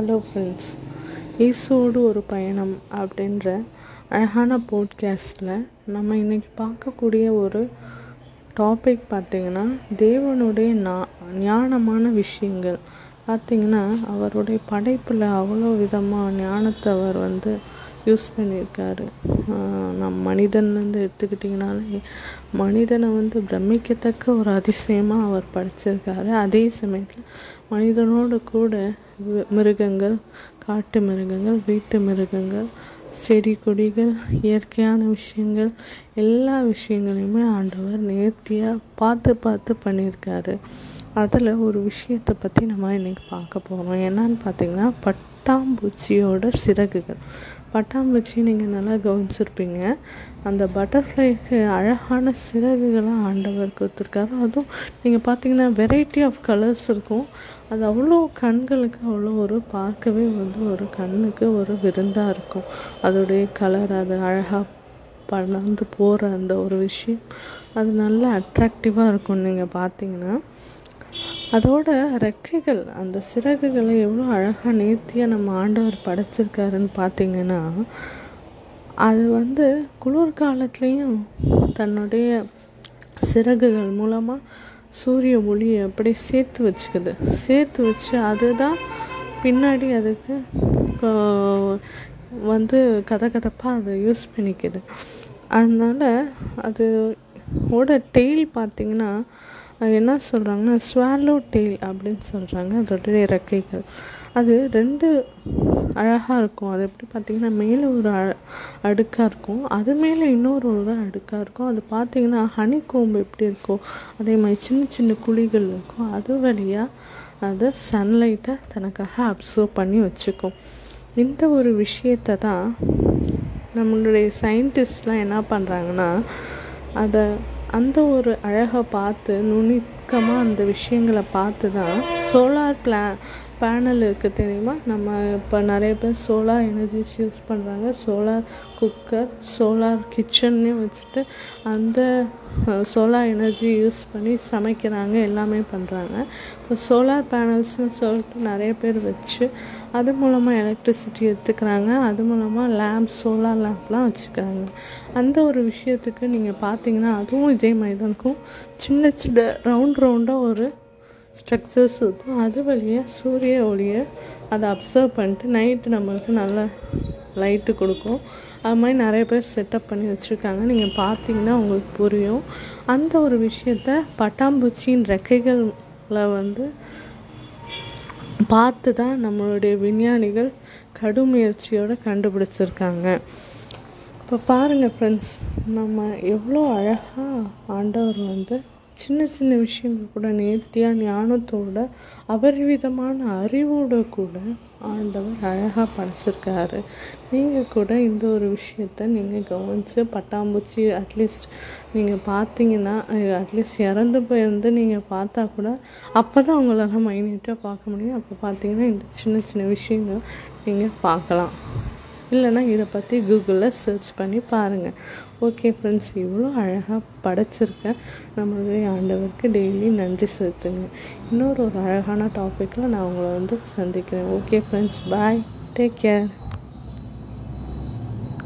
Hello friends ஈசோடு ஒரு பயணம் அப்படின்ற அழகான போட்காஸ்டில் நம்ம இன்றைக்கி பார்க்கக்கூடிய ஒரு டாபிக் பார்த்திங்கன்னா தேவனுடைய நா ஞானமான விஷயங்கள். பார்த்திங்கன்னா அவருடைய படைப்பில் அவ்வளோ விதமாக ஞானத்தை அவர் வந்து யூஸ் பண்ணியிருக்காரு. நம் மனிதன்லேருந்து எடுத்துக்கிட்டிங்கனாலே மனிதனை வந்து பிரமிக்கத்தக்க ஒரு அதிசயமாக அவர் படைச்சிருக்காரு. அதே சமயத்தில் மனிதனோடு கூட மிருகங்கள் காட்டு மிருகங்கள் வீட்டு மிருகங்கள் செடி கொடிகள் இயற்கையான விஷயங்கள் எல்லா விஷயங்களையுமே ஆண்டவர் நேர்த்தியாக பார்த்து பார்த்து பண்ணியிருக்காரு. அதில் ஒரு விஷயத்தை பற்றி நம்ம இன்றைக்கி பார்க்க போகிறோம் என்னன்னு பார்த்திங்கன்னா பட்டாம்பூச்சியோட சிறகுகள். பட்டாம்பூச்சி நீங்கள் நல்லா கவனிச்சிருப்பீங்க. அந்த பட்டர்ஃப்ளைக்கு அழகான சிறகுகளாக ஆண்டவர் கொடுத்துருக்காரு. அதுவும் நீங்கள் பார்த்தீங்கன்னா வெரைட்டி ஆஃப் கலர்ஸ் இருக்கும். அது அவ்வளோ கண்களுக்கு அவ்வளோ ஒரு பார்க்கவே வந்து ஒரு கண்ணுக்கு ஒரு விருந்தாக இருக்கும். அதோடைய கலர் அது அழகாக பறந்து போகிற அந்த ஒரு விஷயம். அது நல்ல அட்ராக்டிவாக இருக்கும் நீங்கள் பார்த்தீங்கன்னா. அதோட ரெக்கைகள் அந்த சிறகுகளை எவ்வளோ அழகாக நேர்த்தியாக நம்ம ஆண்டவர் படைச்சிருக்காருன்னு பார்த்தீங்கன்னா அது வந்து குளிர்காலத்துலேயும் தன்னுடைய சிறகுகள் மூலமாக சூரிய ஒளியை அப்படி சேர்த்து வச்சுக்குது. சேர்த்து வச்சு அதுதான் பின்னாடி அதுக்கு வந்து கதை கதப்பாக அதை யூஸ் பண்ணிக்குது. அதனால் அது ஓட டெய்ல் பார்த்திங்கன்னா என்ன சொல்கிறாங்கன்னா ஸ்வாலோ டெய்ல் அப்படின்னு சொல்கிறாங்க அதோடைய ரெக்கைகள் அது ரெண்டு அழகாக இருக்கும். அது எப்படி பார்த்திங்கன்னா மேலே ஒரு அ அடுக்காக இருக்கும். அது மேலே இன்னொரு ஒரு அடுக்காக இருக்கும். அது பார்த்திங்கன்னா ஹனி கோம்பு எப்படி இருக்கும் அதே மாதிரி சின்ன சின்ன குழிகள் இருக்கும். அது வழியாக அது சன்லைட்டை தனக்காக அப்சர்வ் பண்ணி வச்சுக்கும். இந்த ஒரு விஷயத்தை தான் நம்மளுடைய சயின்டிஸ்ட்லாம் என்ன பண்ணுறாங்கன்னா அதை அந்த ஒரு அழகை பார்த்து நுணுக்கமாக அந்த விஷயங்களை பார்த்து தான் சோலார் பிளா பேனல் இருக்குது தெரியுமா? நம்ம இப்போ நிறைய பேர் சோலார் எனர்ஜிஸ் யூஸ் பண்ணுறாங்க சோலார் குக்கர் சோலார் கிச்சன்னே வச்சுட்டு அந்த சோலார் எனர்ஜி யூஸ் பண்ணி சமைக்கிறாங்க. எல்லாமே பண்ணுறாங்க இப்போ சோலார் பேனல்ஸ்னு சொல்லிட்டு நிறைய பேர் வச்சு அது மூலமாக எலக்ட்ரிசிட்டி எடுத்துக்கிறாங்க. அது மூலமாக லேம்ப் சோலார் லேம்ப்லாம் வச்சுக்கிறாங்க. அந்த ஒரு விஷயத்துக்கு நீங்கள் பார்த்தீங்கன்னா அதுவும் இதே மாதிரி தான் இருக்கும். சின்ன சின்ன ரவுண்ட் ரவுண்டாக ஒரு ஸ்ட்ரக்சர்ஸ் இருக்கும் அது வழியாக சூரிய ஒளியை அதை அப்சர்வ் பண்ணிட்டு நைட்டு நம்மளுக்கு நல்ல லைட்டு கொடுக்கும். அது மாதிரி நிறைய பேர் செட்டப் பண்ணி வச்சுருக்காங்க. நீங்கள் பார்த்தீங்கன்னா உங்களுக்கு புரியும். அந்த ஒரு விஷயத்த பட்டாம்பூச்சியின் ரெக்கைகளில் வந்து பார்த்து தான் நம்மளுடைய விஞ்ஞானிகள் கடும் முயற்சியோடு கண்டுபிடிச்சிருக்காங்க. இப்போ பாருங்கள் ஃப்ரெண்ட்ஸ் நம்ம எவ்வளோ அழகாக ஆண்டவர் வந்து சின்ன சின்ன விஷயங்கள் கூட நேர்த்தியாக ஞானத்தோட அபரிவிதமான அறிவோட கூட ஆண்டவர் அழகாக படைச்சிருக்காரு. நீங்கள் கூட இந்த ஒரு விஷயத்த நீங்கள் கவனித்து பட்டாம்பூச்சி அட்லீஸ்ட் நீங்கள் பார்த்தீங்கன்னா அட்லீஸ்ட் இறந்து போயிருந்து நீங்கள் பார்த்தா கூட அப்போ தான் அவங்களால மைனியூட்டாக பார்க்க முடியும். அப்போ பார்த்தீங்கன்னா இந்த சின்ன சின்ன விஷயங்கள் நீங்கள் பார்க்கலாம். இல்லைனா இதை பற்றி கூகுளில் சர்ச் பண்ணி பாருங்கள் ஓகே ஃப்ரெண்ட்ஸ் இவ்வளோ அழகாக படைச்சிருக்கேன் நம்மளுடைய ஆண்டவருக்கு டெய்லி நன்றி செலுத்துங்க. இன்னொரு ஒரு அழகான டாப்பிக்கில் நான் உங்களை வந்து சந்திக்கிறேன். Okay friends bye take care